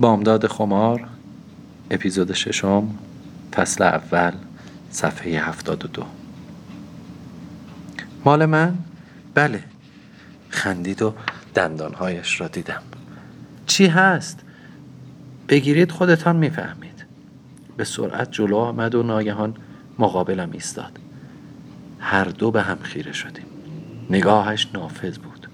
بامداد خمار اپیزود ششم فصل اول صفحه هفتاد و دو. مال من؟ بله. خندید و دندانهایش را دیدم. چی هست؟ بگیرید خودتان می‌فهمید. به سرعت جلو آمد و ناگهان مقابلم ایستاد. هر دو به هم خیره شدیم. نگاهش نافذ بود.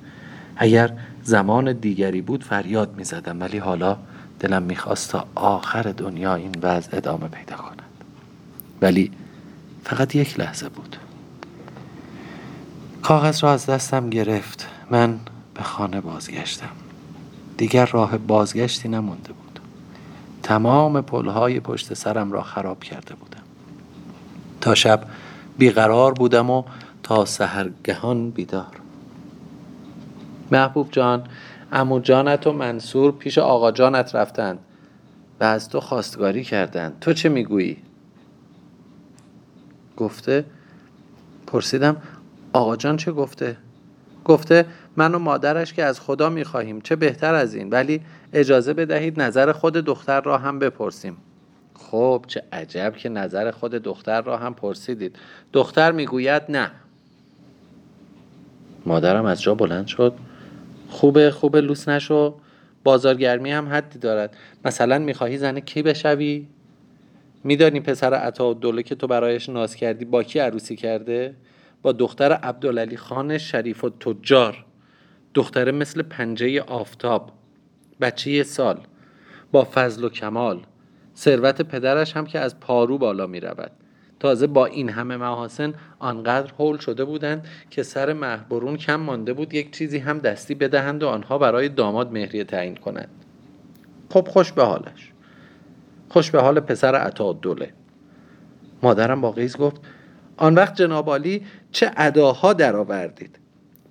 اگر زمان دیگری بود فریاد می زدم ولی حالا دلم می‌خواست تا آخر دنیا این وضع ادامه پیدا کند. ولی فقط یک لحظه بود. کاغذ را از دستم گرفت. من به خانه بازگشتم. دیگر راه بازگشتی نمونده بود. تمام پلهای پشت سرم را خراب کرده بودم. تا شب بیقرار بودم و تا سهرگهان بیدار. محبوب جان امو جانت و منصور پیش آقا جانت رفتند و از تو خواستگاری کردند. تو چه می‌گویی؟ گفته پرسیدم آقا جان چه گفته؟ گفته من و مادرش که از خدا می‌خواهیم چه بهتر از این ولی اجازه بدهید نظر خود دختر را هم بپرسیم. خب چه عجب که نظر خود دختر را هم پرسیدید. دختر می‌گوید نه. مادرم از جا بلند شد. خوبه خوبه لوس نشو. بازارگرمی هم حدی دارد. مثلا می‌خواهی زن کی بشوی؟ میدانی پسر عطا دوله که تو برایش ناز کردی با کی عروسی کرده؟ با دختر عبدالعلی خان شریف و تجار. دختره مثل پنجه آفتاب. بچه سال. با فضل و کمال. ثروت پدرش هم که از پارو بالا می رود تازه با این همه محاسن آنقدر حول شده بودند که سر مهبرون کم مانده بود یک چیزی هم دستی بدهند و آنها برای داماد مهریه تعیین کنند. خب خوش به حالش. خوش به حال پسر عطا دوله مادرم با قیز گفت آن وقت جناب چه اداها درآوردید؟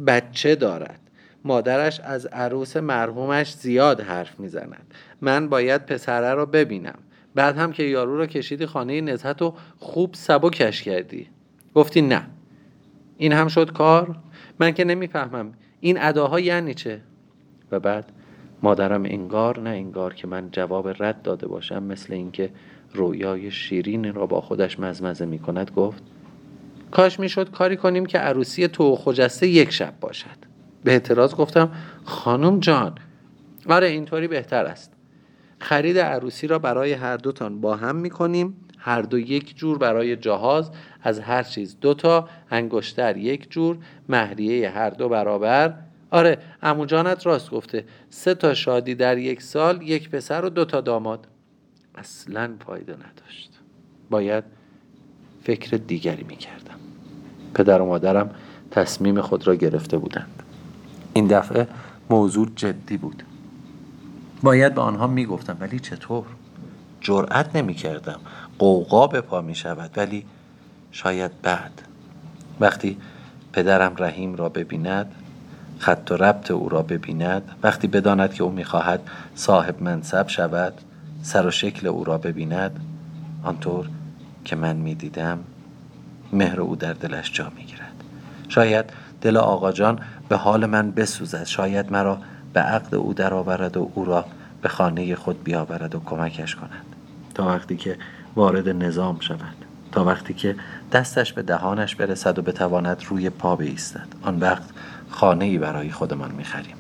بچه دارد. مادرش از عروس مرحومش زیاد حرف می‌زند. من باید پسره را ببینم. بعد هم که یارو رو کشیدی خانه نزهت و خوب سبکش کردی. گفتی نه. این هم شد کار؟ من که نمی‌فهمم. این اداها یعنی چه؟ و بعد مادرم انگار نه انگار که من جواب رد داده باشم مثل اینکه رویای شیرین را با خودش مزمزه می کند گفت کاش می‌شد کاری کنیم که عروسی تو و خجسته یک شب باشد. به اعتراض گفتم خانم جان آره اینطوری بهتر است. خرید عروسی را برای هر دوتان با هم می کنیم هر دو یک جور برای جهاز. از هر چیز دوتا انگشتر یک جور مهریه هر دو برابر. آره امو جانت راست گفته. سه تا شادی در یک سال یک پسر و دو تا داماد. اصلا فایده نداشت. باید فکر دیگری می کردم پدر و مادرم تصمیم خود را گرفته بودند. این دفعه موضوع جدی بود. باید به آنها می‌گفتم ولی چطور؟ جرأت نمی کردم قوقا به پا می شود ولی شاید بعد. وقتی پدرم رحیم را ببیند خط و ربط او را ببیند وقتی بداند که او می‌خواهد صاحب منصب شود سر و شکل او را ببیند آنطور که من می‌دیدم مهر او در دلش جا می‌گیرد. شاید دل آقا جان به حال من بسوزد شاید مرا به عقد او درآورد و او را به خانه خود بیاورد و کمکش کند. تا وقتی که وارد نظام شود. تا وقتی که دستش به دهانش برسد و بتواند روی پا بایستد آن وقت خانه ای برای خودمان می‌خریم.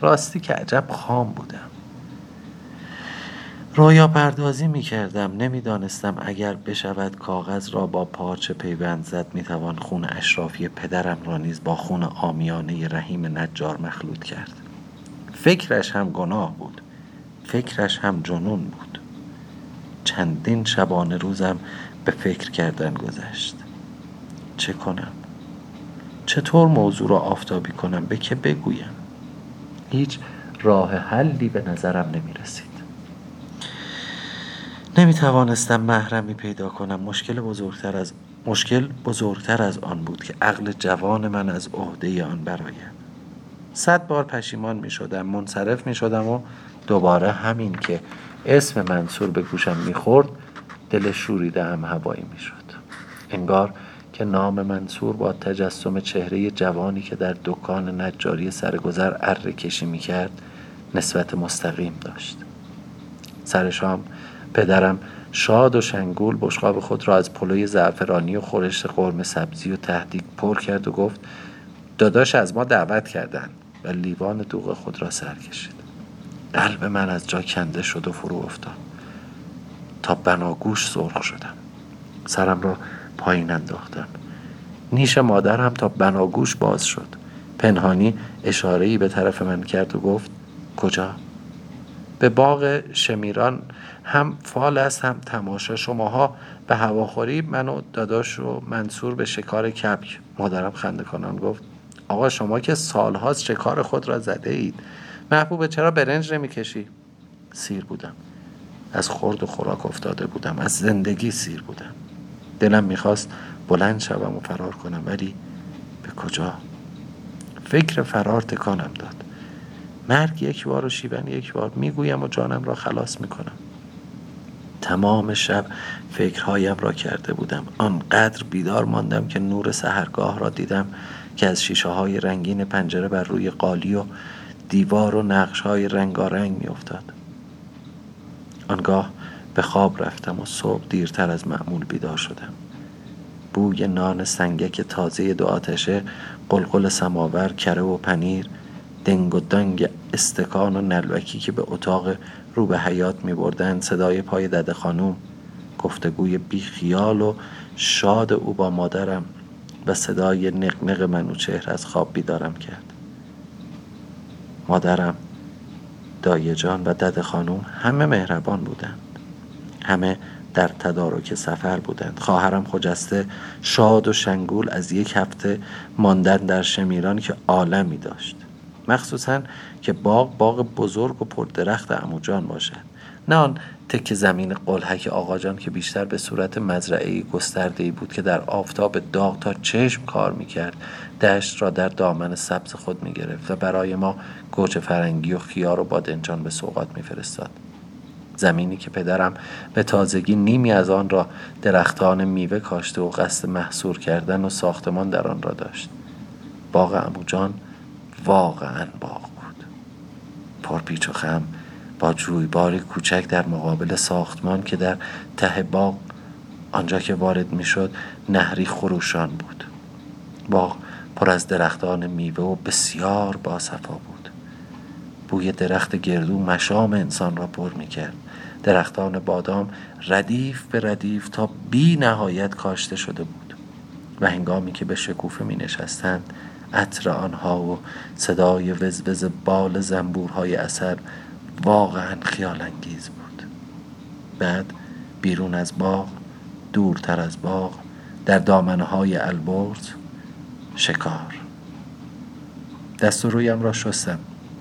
راستی که عجب خام بودم. رویا پردازی می کردم نمی دانستم اگر بشود کاغذ را با پارچه پیوند زد می توان خون اشرافی پدرم را نیز با خون آمیانه رحیم نجار مخلوط کرد. فکرش هم گناه بود. فکرش هم جنون بود. چندین شبانه روزم به فکر کردن گذشت. چه کنم؟ چطور موضوع را آفتابی کنم؟ به که بگویم؟ هیچ راه حلی به نظرم نمی رسید نمی توانستم محرمی پیدا کنم. مشکل بزرگتر از مشکل بزرگتر از آن بود که عقل جوان من از عهده آن براید صد بار پشیمان می شدم منصرف می شدم و دوباره همین که اسم منصور به گوشم می خورد دل شوریده هم هوایی می شد انگار که نام منصور با تجسم چهره جوانی که در دکان نجاری سرگذر اره کشی می کرد نسبت مستقیم داشت. سر شام پدرم شاد و شنگول بشقاب خود را از پلوی زعفرانی و خورش قرم سبزی و تهدیگ پر کرد و گفت داداش از ما دعوت کردن. و لیوان دوغ خود را سر کشید. قلب من از جا کنده شد و فرو افتاد. تا بناگوش سرخ شدم. سرم را پایین انداختم. نیش مادرم تا بناگوش باز شد. پنهانی اشارهی به طرف من کرد و گفت کجا؟ به باغ شمیران هم فال است هم تماشا. شماها به هواخوری من و داداش و منصور به شکار کبک مادرم خنده کنان گفت آقا شما که سالهاست شکار خود را زده اید محبوب چرا برنج نمی‌کشی؟ سیر بودم. از خورد و خوراک افتاده بودم. از زندگی سیر بودم. دلم می‌خواست بلند شوم و فرار کنم ولی به کجا؟ فکر فرار تکانم داد. مرگ یک بار و شیون یک بار می‌گویم و جانم را خلاص می‌کنم. تمام شب فکرهایم را کرده بودم. آنقدر بیدار ماندم که نور سهرگاه را دیدم. که از شیشه های رنگین پنجره بر روی قالی و دیوار و نقش های رنگارنگ می افتاد. آنگاه به خواب رفتم و صبح دیرتر از معمول بیدار شدم بوی نان سنگک تازه دو آتشه قلقل سماور کره و پنیر دنگ و دنگ استکان و نلوکی که به اتاق رو به حیات می بردن صدای پای دد خانوم گفتگوی بیخیال و شاد او با مادرم و صدای نقنق منوچهر از خواب بیدارم کرد. مادرم دایه جان و دد خانوم همه مهربان بودند. همه در تدارک سفر بودند. خواهرم خجسته شاد و شنگول از یک هفته ماندن در شمیران که عالمی داشت. مخصوصا که باغ باغ بزرگ و پردرخت اموجان باشد. نه آن تک زمین قلحک آقاجان که بیشتر به صورت مزرعه گسترده بود که در آفتاب داغ تا چشم کار می‌کرد. دشت را در دامن سبز خود می‌گرفت و برای ما گوجه فرنگی و خیار و بادنجان به سوقات میفرستاد. زمینی که پدرم به تازگی نیمی از آن را درختان میوه کاشته و قصد محصور کردن و ساختمان در آن را داشت. باغ اموجان واقعا باغ بود. پرپیچ و خم با کوچک در مقابل ساختمان که در ته باغ آنجا که وارد می‌شد نهری خروشان بود. باغ پر از درختان میوه و بسیار باصفا بود. بوی درخت گردو مشام انسان را پر می کرد درختان بادام ردیف به ردیف تا بی نهایت کاشته شده بود و هنگامی که به شکوفه می نشستند عطر آنها و صدای وزوز بال زنبورهای اثر واقعا خیال انگیز بود. بعد بیرون از باغ دورتر از باغ در دامنه های البرز شکار. دست و رویم را شستم.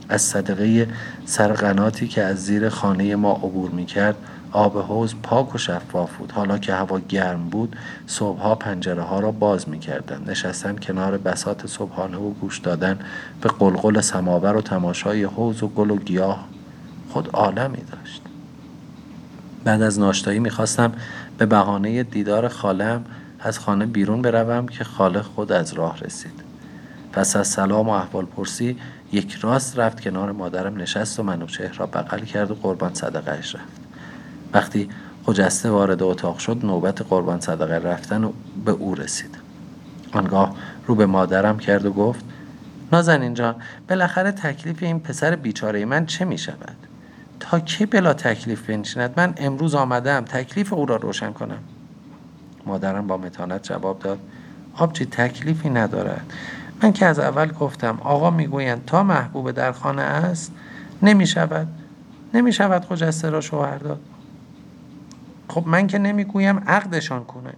از صدقه سرقناتی که از زیر خانه ما عبور می کرد آب حوز پاک و شفاف بود. حالا که هوا گرم بود صبحها پنجره ها را باز می کردن. نشستن کنار بسات صبحانه و گوش دادن به قلقل سماور و تماشای حوز و گل و گیاه خود عالمی داشت. بعد از ناشتایی می‌خواستم به بهانه دیدار خالم از خانه بیرون بروم که خاله خود از راه رسید. پس از سلام و احوال پرسی یک راست رفت کنار مادرم نشست و منوچهر را بغل کرد و قربان صدقهش رفت. وقتی خجسته وارد اتاق شد نوبت قربان صدقه رفتن به او رسید. آنگاه رو به مادرم کرد و گفت نازنین جان بالاخره تکلیف این پسر بیچاره من چه می شود؟ تا کی بلا تکلیف بنشیند؟ من امروز آمدم تکلیف او را روشن کنم. مادرم با متانت جواب داد آبجی تکلیفی ندارد. من که از اول گفتم آقا می‌گویند تا محبوب در خانه است نمی شود نمی شود خجسته را شوهر داد. خب من که نمی‌گویم عقدشان کنیم.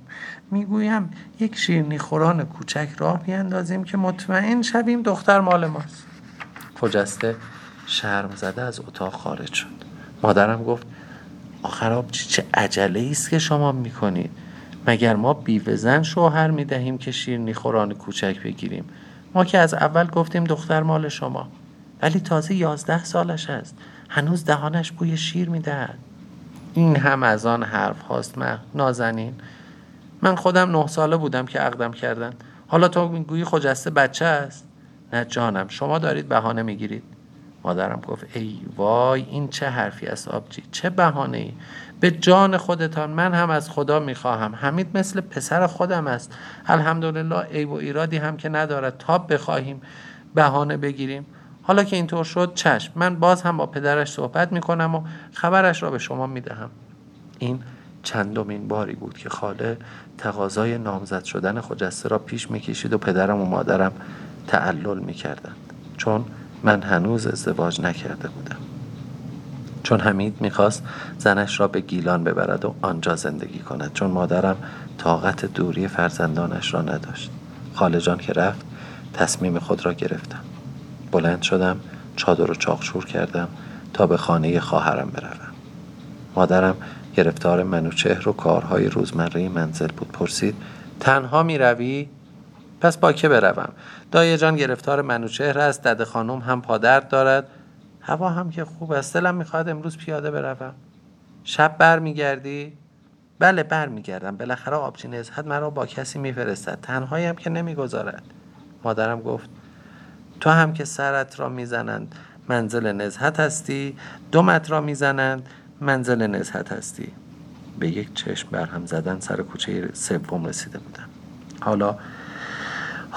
می‌گویم یک شیرنی خوران کوچک راه بیاندازیم که مطمئن شویم دختر مال ماست. خجسته شرم زده از اتاق خارج شد. مادرم گفت آخر چه عجله است که شما می‌کنید مگر ما بیوزن شوهر می‌دهیم که شیرنی خوران کوچک بگیریم؟ ما که از اول گفتیم دختر مال شما. ولی تازه یازده سالش است هنوز دهانش بوی شیر می‌دهد. این هم از آن حرف هاست من نازنین. من خودم نه ساله بودم که عقدم کردن. حالا تو می‌گویی خجسته بچه است؟ نه جانم. شما دارید بهانه می‌گیرید. مادرم گفت ای وای این چه حرفی است آبجی؟ چه بهانه ای به جان خودتان من هم از خدا می‌خواهم. حمید مثل پسر خودم است. الحمدلله عیب و ایرادی هم که ندارد. تا بخواهیم بهانه بگیریم. حالا که اینطور شد چشم. من باز هم با پدرش صحبت می‌کنم و خبرش را به شما می‌دهم. این چندمین باری بود که خاله تقاضای نامزد شدن خجسته را پیش می‌کشید و پدرم و مادرم تعلل می‌کردند. چون من هنوز ازدواج نکرده بودم. چون حمید می‌خواست زنش را به گیلان ببرد و آنجا زندگی کند چون مادرم طاقت دوری فرزندانش را نداشت. خاله جان که رفت تصمیم خود را گرفتم. بلند شدم چادر و چاقچور کردم تا به خانه خواهرم بروم. مادرم گرفتار منوچهر و کارهای روزمره منزل بود. پرسید تنها می روی؟ پس با که بروم؟ دایه جان گرفتار منوچهر است دد خانم هم پادرد دارد. هوا هم که خوب است دلم می‌خواد امروز پیاده بروم. شب برمیگردی؟ بله برمیگردم. بالاخره آبجی نزهت مرا با کسی میفرستد. تنهایی هم که نمی‌گذارد. مادرم گفت تو هم که سرت را می‌زنند منزل نزهت هستی. دومت را می‌زنند منزل نزهت هستی. به یک چشم برهم زدن سر کوچه سوم رسیده بودم. حالا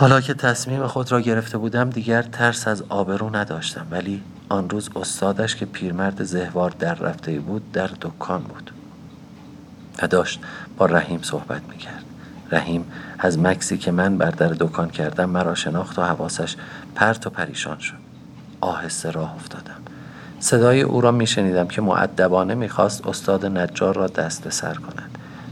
حالا که تصمیم خود را گرفته بودم دیگر ترس از آبرو نداشتم ولی آن روز استادش که پیرمرد زهوار در رفته بود در دکان بود و داشت با رحیم صحبت می‌کرد. رحیم از مکسی که من بر در دکان کردم مرا شناخت و حواسش پرت و پریشان شد. آهسته راه افتادم. صدای او را میشنیدم که معدبانه می‌خواست استاد نجار را دست به سر کند.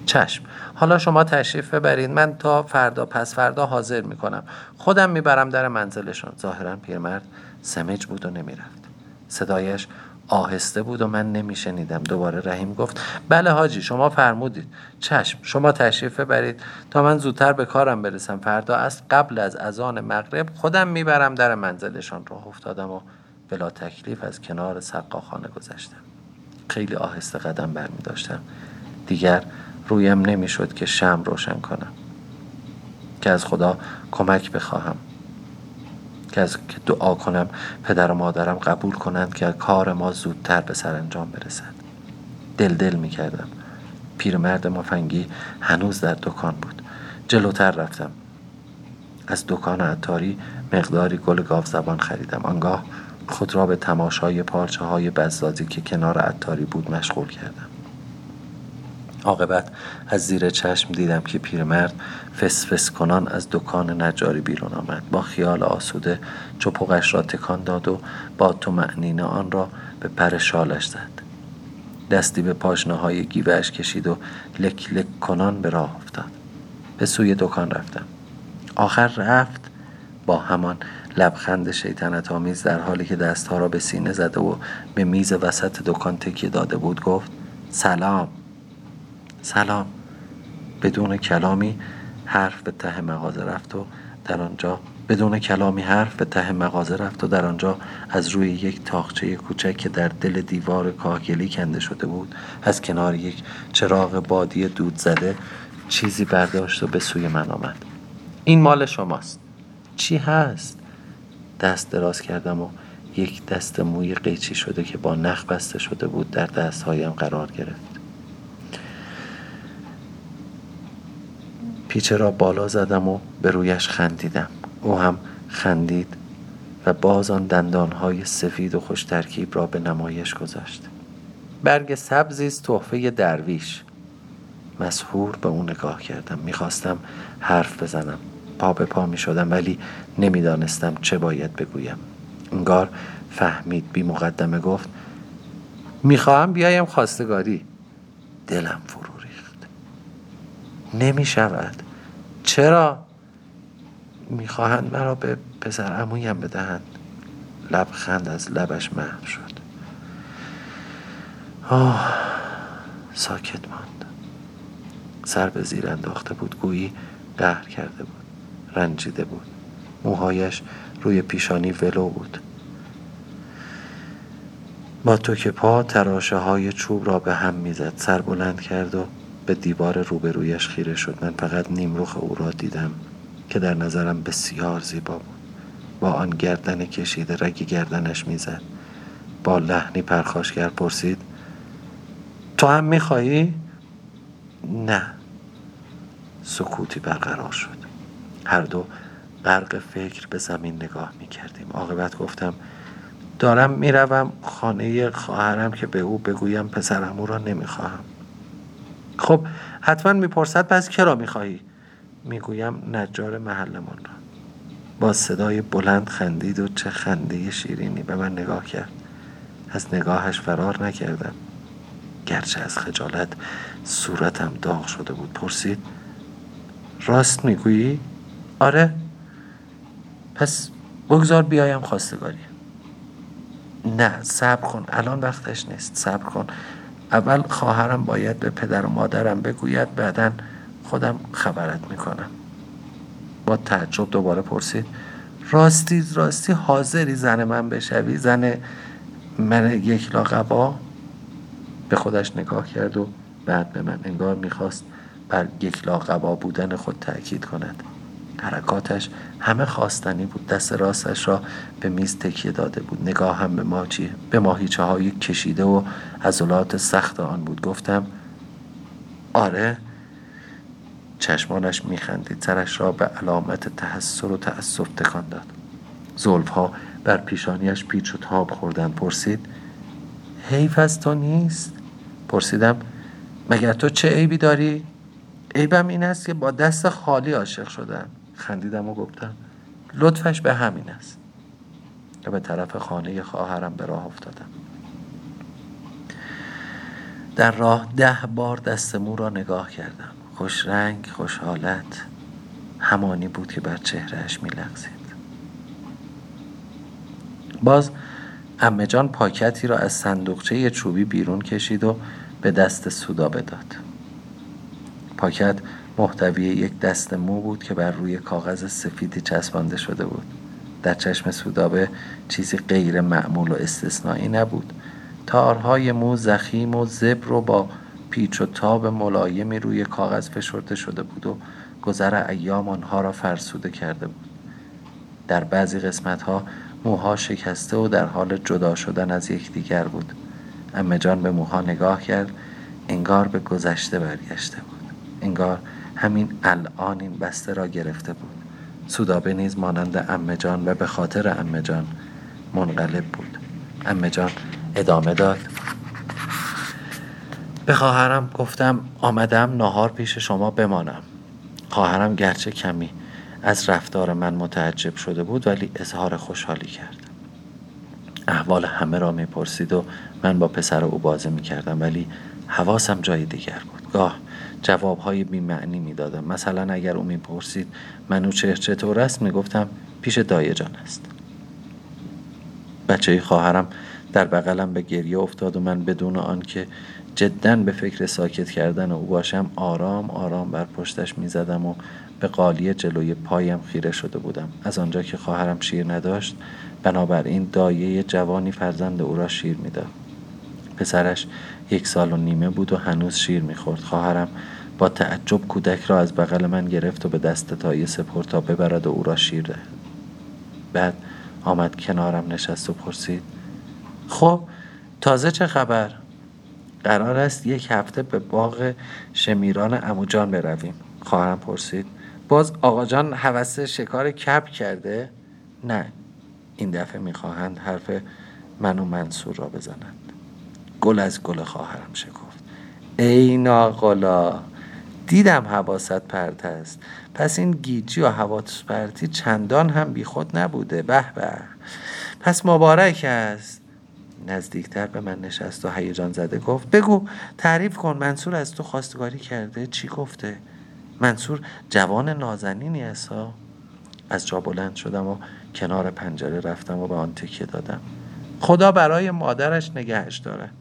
چشم. حالا شما تشریف ببرید من تا فردا پس فردا حاضر می‌کنم. خودم می‌برم در منزلشان. ظاهرا پیرمرد سمج بود و نمی‌رفت. صدایش آهسته بود و من نمیشنیدم. دوباره رحیم گفت بله حاجی شما فرمودید. چشم. شما تشریف ببرید. تا من زودتر به کارم برسم. فردا از قبل از اذان مغرب خودم می‌برم در منزلشان. راه افتادم و بلا تکلیف از کنار سقاخانه گذشتم. خیلی آهسته قدم برمی داشتم دیگر رویم نمی‌شد که شم روشن کنم. که از خدا کمک بخواهم. که از که دعا کنم پدر و مادرم قبول کنند که کار ما زودتر به سرانجام برسد. دل دل می کردم پیرمرد مفنگی هنوز در دکان بود. جلوتر رفتم. از دکان عطاری مقداری گل گاو زبان خریدم. آنگاه خود را به تماشای پارچه های بزازی که کنار عطاری بود مشغول کردم. عاقبت. از زیر چشم دیدم که پیرمرد فسفس کنان از دکان نجاری بیرون آمد. با خیال آسوده چپقش را تکان داد و با تو معنین آن را به پر شالش زد. دستی به پاشنه های گیوهش کشید و لک لک کنان به راه افتاد. به سوی دکان رفتم. آخر رفت با همان لبخند شیطنت آمیز در حالی که دستها را به سینه زده و به میز وسط دکان تکیه داده بود گفت سلام. سلام. بدون کلامی حرف به ته مغازه رفت و در آنجا بدون کلامی حرف به ته مغازه رفت و در آنجا از روی یک تاخچه کوچک که در دل دیوار کاهگلی کنده شده بود از کنار یک چراغ بادی دود زده چیزی برداشت و به سوی من آمد. این مال شماست. چی هست؟ دست دراز کردم و یک دست موی قیچی شده که با نخ بسته شده بود در دستهایم قرار گرفت. پیچه را بالا زدم و به رویش خندیدم. او هم خندید و باز آن دندانهای سفید و خوش ترکیب را به نمایش گذاشت. برگ سبزی است تحفه درویش. مسهور به او نگاه کردم. می‌خواستم حرف بزنم. پا به پا می شدم ولی نمی‌دانستم چه باید بگویم. انگار فهمید بی مقدمه گفت می‌خواهم بیایم خواستگاری. دلم فرو ریخت. نمی شود چرا می‌خواهند مرا به پسر عمویم بدهند؟ لبخند از لبش محو شد. آه ساکت ماند. سر به زیر انداخته بود گویی قهر کرده بود رنجیده بود. موهایش روی پیشانی ولو بود. با تو که پا تراشه های چوب را به هم می‌زد سر بلند کرد و به دیوار روبرویش خیره شد. من فقط نیمروخ او را دیدم که در نظرم بسیار زیبا بود. با آن گردن کشیده رگ گردنش می‌زد. با لحنی پرخاشگر پرسید تو هم می‌خواهی؟ نه. سکوتی برقرار شد. هر دو غرق فکر به زمین نگاه می‌کردیم. عاقبت گفتم دارم می‌روم خانه خواهرم که به او بگویم پسرمو را نمی‌خواهم. خب حتما می‌پرسد پس کرا می‌خواهی؟ می‌گویم نجار محلمان را. با صدای بلند خندید و چه خنده شیرینی. به من نگاه کرد. از نگاهش فرار نکردم. گرچه از خجالت صورتم داغ شده بود. پرسید راست می‌گویی؟ آره. پس بگذار بیایم خواستگاری. نه صبر کن. الان وقتش نیست. صبر کن. اول خواهرم باید به پدر و مادرم بگوید بعدا خودم خبرت می‌کنم. با تعجب دوباره پرسید راستی راستی حاضری زن من بشوی؟ زن من یک لاغبا به خودش نگاه کرد و بعد به من انگار می‌خواست بر یک لاغبا بودن خود تأکید کند. حرکاتش همه خواستنی بود دست راستش را به میز تکیه داده بود. نگاه هم به ماچی به ماهیچه های کشیده و عضلات سخت آن بود. گفتم آره. چشمانش میخندید. سرش را به علامت تحسر و تأسف تکان داد. زلف ها بر پیشانیش پیچ و تاب خوردن پرسید حیف از تو نیست؟ پرسیدم مگر تو چه عیبی داری؟ عیبم این است که با دست خالی عاشق شدم. خندیدم و گفتم لطفش به همین است. و به طرف خانه خواهرم به راه افتادم. در راه ده بار دست مو را نگاه کردم. خوش رنگ خوش حالت همانی بود که بر چهرهش می لغزید. باز امه جان پاکتی را از صندوقچه چوبی بیرون کشید و به دست سودا بداد. پاکت محتوی یک دست مو بود که بر روی کاغذ سفیدی چسبانده شده بود. در چشم سودابه چیزی غیر معمول و استثنایی نبود. تارهای مو زخیم و زبر و با پیچ و تاب ملایمی روی کاغذ فشرده شده بود و گذر ایام آنها را فرسوده کرده بود. در بعضی قسمت ها موها شکسته و در حال جدا شدن از یکدیگر بود. امه جان به موها نگاه کرد انگار به گذشته برگشته بود. انگار همین الان این بسته را گرفته بود. سودابه نیز مانند امه جان و به خاطر امه جان منقلب بود. امه جان ادامه داد. به خواهرم گفتم آمدم ناهار پیش شما بمانم. خواهرم گرچه کمی از رفتار من متعجب شده بود ولی اظهار خوشحالی کرد. احوال همه را می‌پرسید و من با پسر او بازه می‌کردم ولی حواسم جای دیگر بود. گاه جوابهای بیمعنی می‌دادم. مثلا اگر او می‌پرسید منوچهر چطور است؟ می‌گفتم پیش دایه جان است. بچه خواهرم در بغلم به گریه افتاد و من بدون آنکه جدا به فکر ساکت کردن او باشم آرام آرام بر پشتش می‌زدم و به قالی جلوی پایم خیره شده بودم. از آنجا که خواهرم شیر نداشت بنابراین دایه جوانی فرزند او را شیر می‌داد. پسرش یک سال و نیمه بود و هنوز شیر می‌خورد. خواهرم با تعجب کودک را از بغل من گرفت و به دست تایی سپرد تا ببرد و او را شیر دهد. بعد آمد کنارم نشست و پرسید خب تازه چه خبر؟ قرار است یک هفته به باغ شمیران اموجان برویم. خواهرم پرسید باز آقا جان حوث شکار کپ کرده؟ نه این دفعه می‌خواهند حرف من و منصور را بزنند. گل از گل خواهرم شکفت. ای ناقلا دیدم حواست پرت است. پس این گیجی و حواس پرتی چندان هم بیخود نبوده. به به. پس مبارک است. نزدیکتر به من نشست و هیجان زده گفت بگو تعریف کن. منصور از تو خواستگاری کرده. چی گفته؟ منصور جوان نازنینی است. از جا بلند شدم و کنار پنجره رفتم و به آن تکیه دادم. خدا برای مادرش نگهش دارد.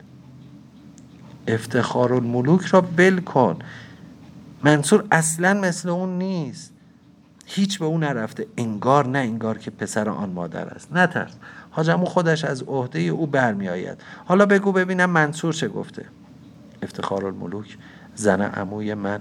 افتخار الملوک را بل کن. منصور اصلا مثل اون نیست. هیچ به اون نرفته. انگار نه انگار که پسر آن مادر است. نترس حاجمو خودش از عهده او برمیآید. حالا بگو ببینم منصور چه گفته. افتخار الملوک زن عموی من.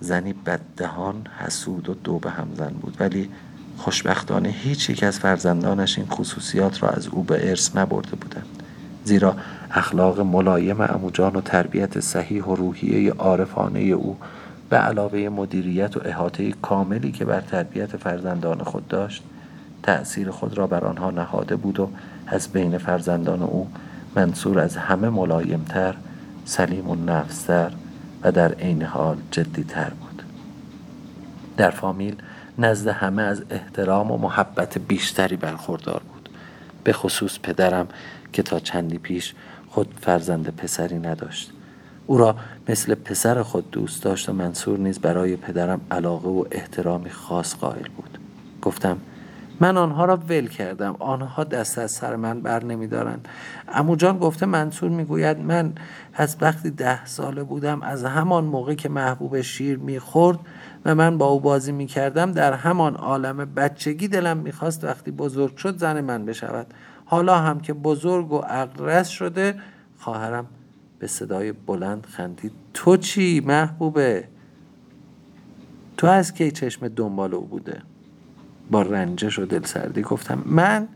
زنی بددهان حسود و دو به همزن بود. ولی خوشبختانه هیچ یک از فرزندانش این خصوصیات را از او به ارث نبرده بودند. زیرا اخلاق ملایم اموجان و تربیت صحیح و روحیه عارفانه او به علاوه مدیریت و احاطه کاملی که بر تربیت فرزندان خود داشت تأثیر خود را بر آنها نهاده بود و از بین فرزندان او منصور از همه ملایمتر سلیم و نفستر و در عین حال جدیتر بود. در فامیل نزد همه از احترام و محبت بیشتری برخوردار بود به خصوص پدرم که تا چندی پیش خود فرزند پسری نداشت. او را مثل پسر خود دوست داشت و منصور نیز برای پدرم علاقه و احترامی خاص قائل بود. گفتم من آنها را ول کردم. آنها دست از سر من بر نمیدارند. امو جان گفته منصور می‌گوید من از وقتی ده ساله بودم از همان موقع که محبوب شیر می‌خورد و من با او بازی می‌کردم در همان عالم بچگی دلم می‌خواست وقتی بزرگ شد زن من بشود. حالا هم که بزرگ و عقلرس شده خواهرم به صدای بلند خندید. تو چی محبوبه؟ تو از کی چشم دنبال او بوده؟ با رنجش و دلسردی گفتم من؟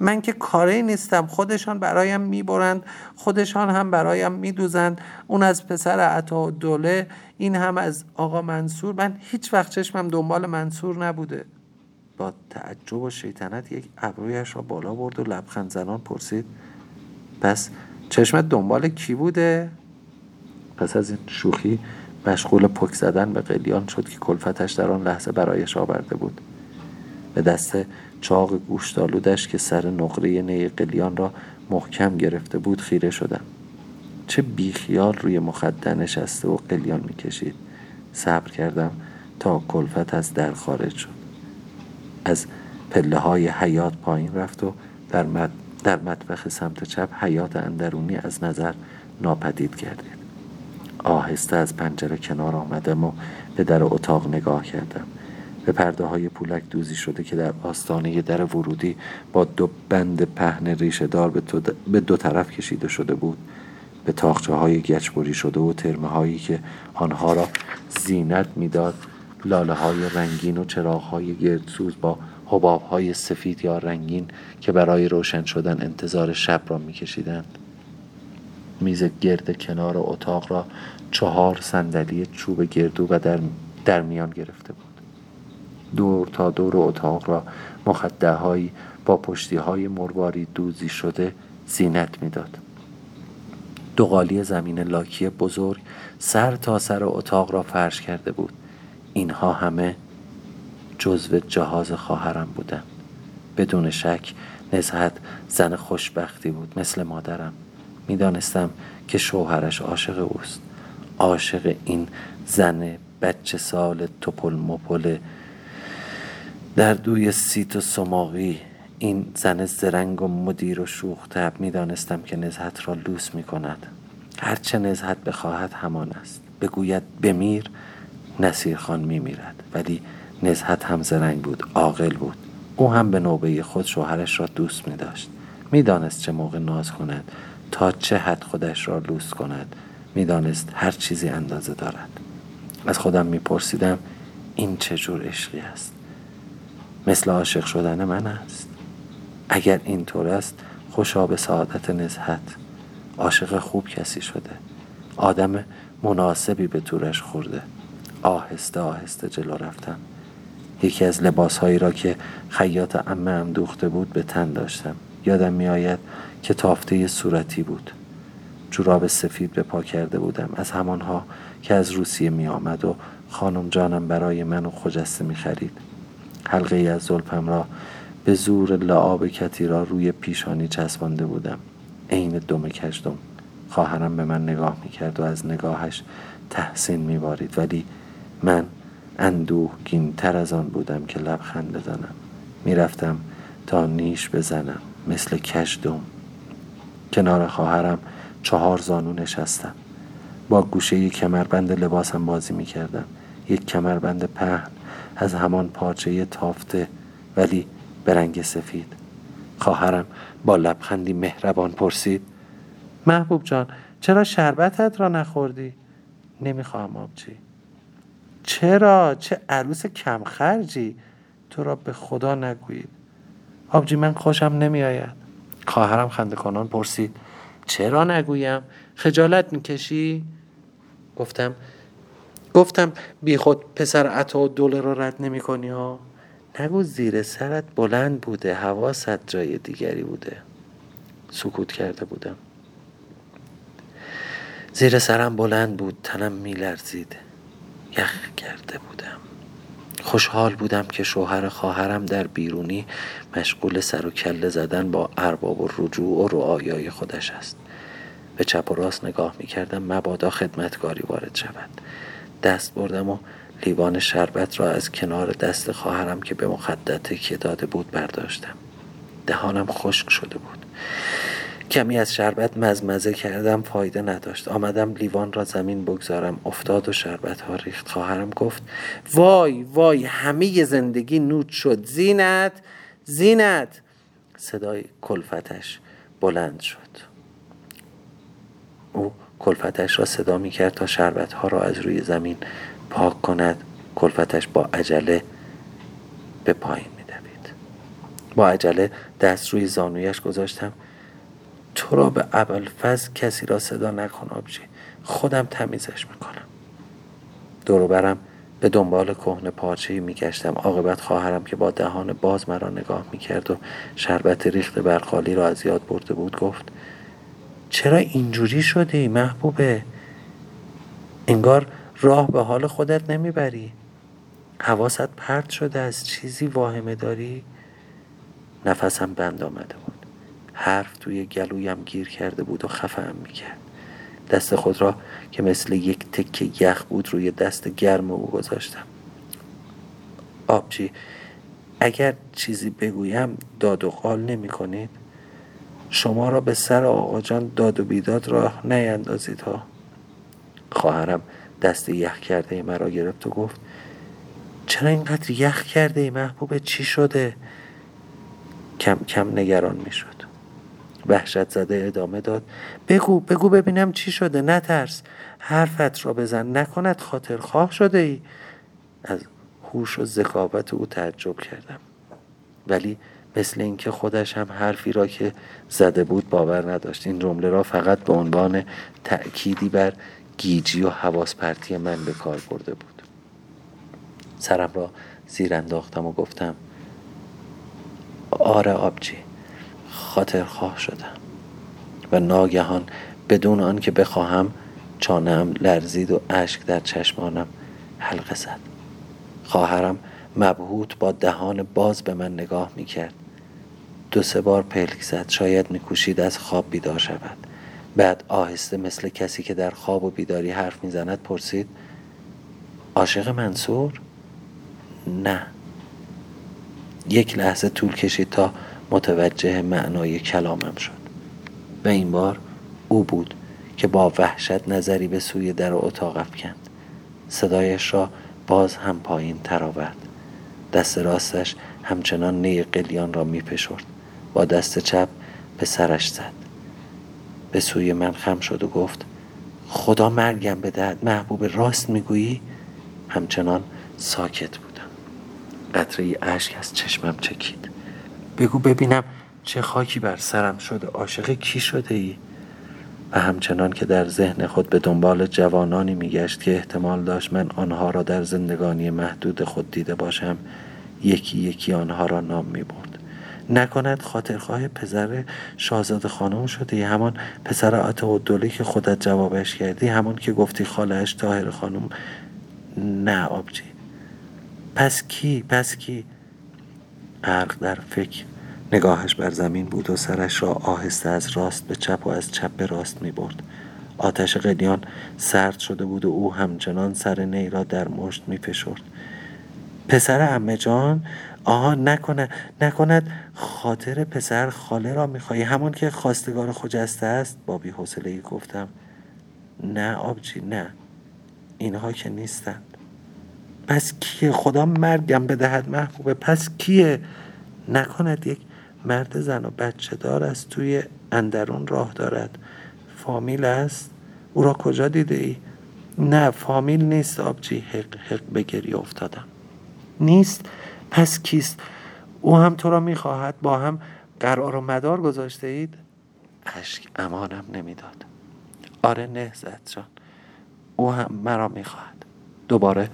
من که کاری نیستم. خودشان برایم می‌برند خودشان هم برایم میدوزند. اون از پسر عطا دوله این هم از آقا منصور. من هیچ وقت چشمم دنبال منصور نبوده. با تعجب و شیطنت یک ابرویش را بالا برد و لبخند زنان پرسید پس چشمت دنبال کی بوده؟ پس از این شوخی مشغول پک زدن به قلیان شد که کلفتش در آن لحظه برایش آورده بود. به دست چاق گوشتالودش که سر نقره نی قلیان را محکم گرفته بود خیره شدم. چه بیخیال روی مخده نشسته و قلیان می‌کشید. صبر کردم تا کلفت از در خارج شد. از پله های حیات پایین رفت و در, مد... در مطبخ سمت چپ حیات اندرونی از نظر ناپدید گردید. آهسته از پنجره کنار آمدم و به در اتاق نگاه کردم. به پرده های پولک دوزی شده که در آستانه در ورودی با دو بند پهن ریشه دار به, دو طرف کشیده شده بود. به تاخچه های گچبری شده و ترمه هایی که آنها را زینت می‌داد لاله های رنگین و چراغ های گردسوز با حباب های سفید یا رنگین که برای روشن شدن انتظار شب را میکشیدند. میز گرد کنار اتاق را چهار صندلی چوب گردو و در, در میان گرفته بود. دور تا دور اتاق را مخده با پشتی های مرواری دوزی شده زینت می‌داد. دو قالی زمین لاکی بزرگ سر تا سر اتاق را فرش کرده بود. اینها همه جزو جهاز خواهرم بودند بدون شک نزهت زن خوشبختی بود مثل مادرم. می‌دانستم که شوهرش عاشق اوست. عاشق این زن بچه سال توپل مپل در دوی سیت و سماقی این زن زرنگ و مدیر و شوخ تب می دانستم که نزهت را لوس می کند هرچه نزهت بخواهد همان است. بگوید بمیر نصیر خان می میرد ولی نزهت هم زرنگ بود عاقل بود. او هم به نوبه خود شوهرش را دوست می داشت می دانست چه موقع ناز کند تا چه حد خودش را لوس کند. می دانست هر چیزی اندازه دارد. از خودم می پرسیدم این چه جور عشقی است؟ مثل عاشق شدن من است. اگر اینطور است خوشا به سعادت نزهت. عاشق خوب کسی شده. آدم مناسبی به تورش خورده. آهسته آهسته جلو رفتم. یکی از لباسهایی را که خیاط امه هم دوخته بود به تن داشتم. یادم میآید که تافته صورتی بود. جوراب سفید به پا کرده بودم. از همانها که از روسیه می آمد و خانم جانم برای من و خجسته می خرید حلقه ای از زلپم را به زور لعاب کتی را روی پیشانی چسبانده بودم. عین دم کشدم خواهرم به من نگاه می‌کرد و از نگاهش تحسین میبارید. ولی من اندوهگین تر از آن بودم که لبخند بزنم. می‌رفتم تا نیش بزنم مثل کشدم کنار خواهرم چهار زانو نشستم. با گوشه کمربند لباسم بازی می‌کردم. یک کمربند پهن از همان پارچه تافته ولی به رنگ سفید. خواهرم با لبخندی مهربان پرسید محبوب جان چرا شربتت را نخوردی؟ نمی‌خواهم آبجی. چرا؟ چه عروس کمخرجی؟ تو را به خدا نگویید. آبجی من خوشم نمیآید. خواهرم خنده کنان پرسید چرا نگویم؟ خجالت می‌کشی؟ گفتم گفتم بی خود پسر عطا و دوله رو رد نمی کنی ها؟ نگو زیر سرت بلند بوده حواست جای دیگری بوده. سکوت کرده بودم. زیر سرم بلند بود تنم میلرزید. یخ کرده بودم. خوشحال بودم که شوهر خواهرم در بیرونی مشغول سر و کله زدن با ارباب و رجوع و رعایای خودش است. به چپ و راست نگاه می کردم مبادا خدمتکاری وارد شود. دست بردم و لیوان شربت را از کنار دست خواهرم که به مخدت که داده بود برداشتم. دهانم خشک شده بود. کمی از شربت مزمزه کردم فایده نداشت. آمدم لیوان را زمین بگذارم. افتاد و شربت ها ریخت. خواهرم گفت وای وای همه زندگی نوت شد. زینت زینت. صدای کلفتش بلند شد. او کلفتش را صدا می کرد تا شربت ها را از روی زمین پاک کند. کلفتش با عجله به پایین می دوید. با عجله دست روی زانویش گذاشتم. تو را به اول فز کسی را صدا نکن آبجی؟ خودم تمیزش می‌کنم. دورو برم به دنبال کهنه پارچه میگشتم. عاقبت خواهرم که با دهان باز مرا نگاه می‌کرد و شربت ریخت برخالی را از یاد برده بود گفت چرا اینجوری شدی محبوبه؟ انگار راه به حال خودت نمی‌بری. حواست پرت شده از چیزی واهمه داری؟ نفسم بند آمده بود. حرف توی گلویم گیر کرده بود و خفم می‌کرد. دست خود را که مثل یک تکه یخ بود روی دست گرم او گذاشتم. آبجی اگر چیزی بگویم داد و قال نمی کنید شما را به سر آقا جان داد و بیداد راه نیندازید ها. خواهرم دست یخ کرده مرا گرفت و گفت چرا اینقدر یخ کرده ای محبوب؟ چی شده؟ کم کم نگران می شد وحشت زده ادامه داد. بگو بگو ببینم چی شده. نترس. حرفت را بزن. نکند خاطر. خواه شده ای از هوش و ذکاوت او تعجب کردم. ولی مثل اینکه خودش هم حرفی را که زده بود باور نداشت. این جمله را فقط به عنوان تأکیدی بر گیجی و حواس پرتی من به کار برده بود. سرم را زیر انداختم و گفتم آره آبجی خاطر خواه شدم و ناگهان بدون آنکه بخواهم چانم لرزید و اشک در چشمانم حلقه زد. خواهرم مبهوت با دهان باز به من نگاه می کرد دو سه بار پلک زد شاید میکوشید از خواب بیدار شود. بعد آهسته مثل کسی که در خواب و بیداری حرف می‌زند پرسید عاشق منصور؟ نه. یک لحظه طول کشید تا متوجه معنای کلامم شد. و این بار او بود که با وحشت نظری به سوی در اتاق افکند. صدایش را باز هم پایین تر آورد. دست راستش همچنان نی قلیان را می با دست چپ به سرش زد. به سوی من خم شد و گفت خدا مرگم بدهد محبوب راست می‌گویی؟ همچنان ساکت بودم. قطره اشک از چشمم چکید. بگو ببینم چه خاکی بر سرم شده. عاشق کی شده ای؟ و همچنان که در ذهن خود به دنبال جوانانی میگشت که احتمال داشت من آنها را در زندگانی محدود خود دیده باشم یکی یکی آنها را نام می برد نکند خاطرخواه پسر شاهزاده خانم شده همان پسر عطا و که خودت جوابش کردی همان که گفتی خالهش تاهر خانم. نه آبجی. پس کی؟ پس کی؟ غرق در فکر نگاهش بر زمین بود و سرش را آهسته از راست به چپ و از چپ به راست می برد آتش قلیان سرد شده بود و او همچنان سر نی را در مشت می پشرد پسر امه جان آها نکنه نکند خاطر پسر خاله را می‌خواهی. همان که خواستگار خجسته است با بی گفتم. نه آبجی نه. اینها که نیستند. پس کیه؟ خدا مرگم بدهد محبوبه. پس کیه؟ نکند یک مرد زن و بچه دار است توی اندرون راه دارد. فامیل است؟ او را کجا دیده ای؟ نه فامیل نیست آبجی. حق حق به گریه افتادم. نیست؟ پس کیست؟ او هم تو را می‌خواهد. با هم قرار و مدار گذاشته اید؟ اشک امانم نمی‌داد. آره نه زد جان. او هم مرا می‌خواهد. دوباره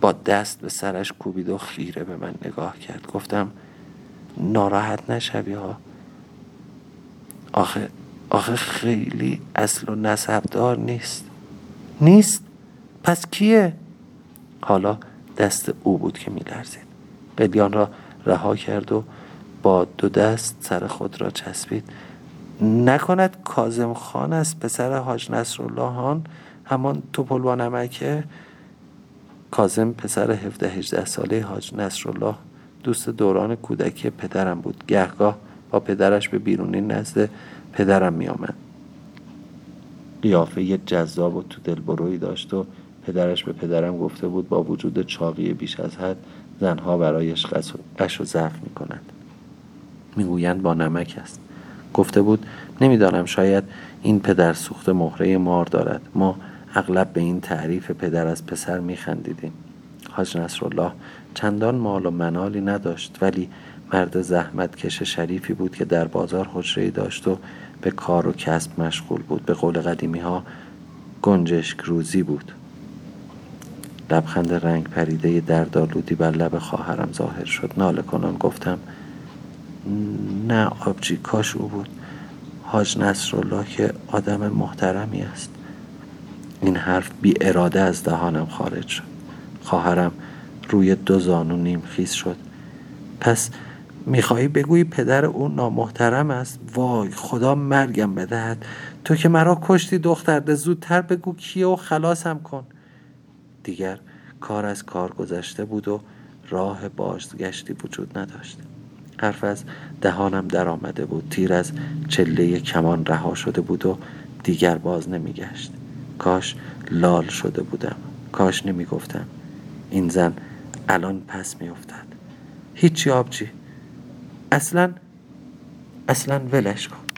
با دست به سرش کوبید و خیره به من نگاه کرد. گفتم ناراحت نشوی ها. آخه آخه خیلی اصل و نسبدار نیست. نیست؟ پس کیه؟ حالا دست او بود که میلرزید. قلیان را رها کرد و با دو دست سر خود را چسبید. نکند کازم خان است پسر حاج نصرالله همان توپل نمکه کازم پسر 17 18 ساله حاج نصرالله دوست دوران کودکی پدرم بود. گهگاه با پدرش به بیرونی نزد پدرم می آمد قیافه جذاب و تو دلبرویی داشت و پدرش به پدرم گفته بود با وجود چاقی بیش از حد زنها برایش قش و ضعف می کنند می‌گویند با نمک است. گفته بود نمی‌دانم شاید این پدر سوخت مهره مار دارد. ما اغلب به این تعریف پدر از پسر میخندیدیم. حاج نصرالله چندان مال و منالی نداشت ولی مرد زحمت کش شریفی بود که در بازار حجره داشت و به کار و کسب مشغول بود. به قول قدیمی ها گنجشک روزی بود. لبخند رنگ پریده دردالودی بر لب خواهرم ظاهر شد. ناله کنان گفتم نه آبجی کاش او بود. حاج نصرالله که آدم محترمی است. این حرف بی اراده از دهانم خارج شد. خواهرم روی دو زانو نیم خیز شد. پس می‌خواهی بگویی پدر او نامحترم است؟ وای خدا مرگم بدهد. تو که مرا کشتی دختر زودتر بگو کیه و خلاصم کن. دیگر کار از کار گذشته بود و راه بازگشتی وجود نداشت. حرف از دهانم در آمده بود. تیر از چله کمان رها شده بود و دیگر باز نمیگشت. کاش لال شده بودم. کاش نمی‌گفتم. این زن الان پس میافتد. هیچی آبجی. اصلا اصلا ولش کن.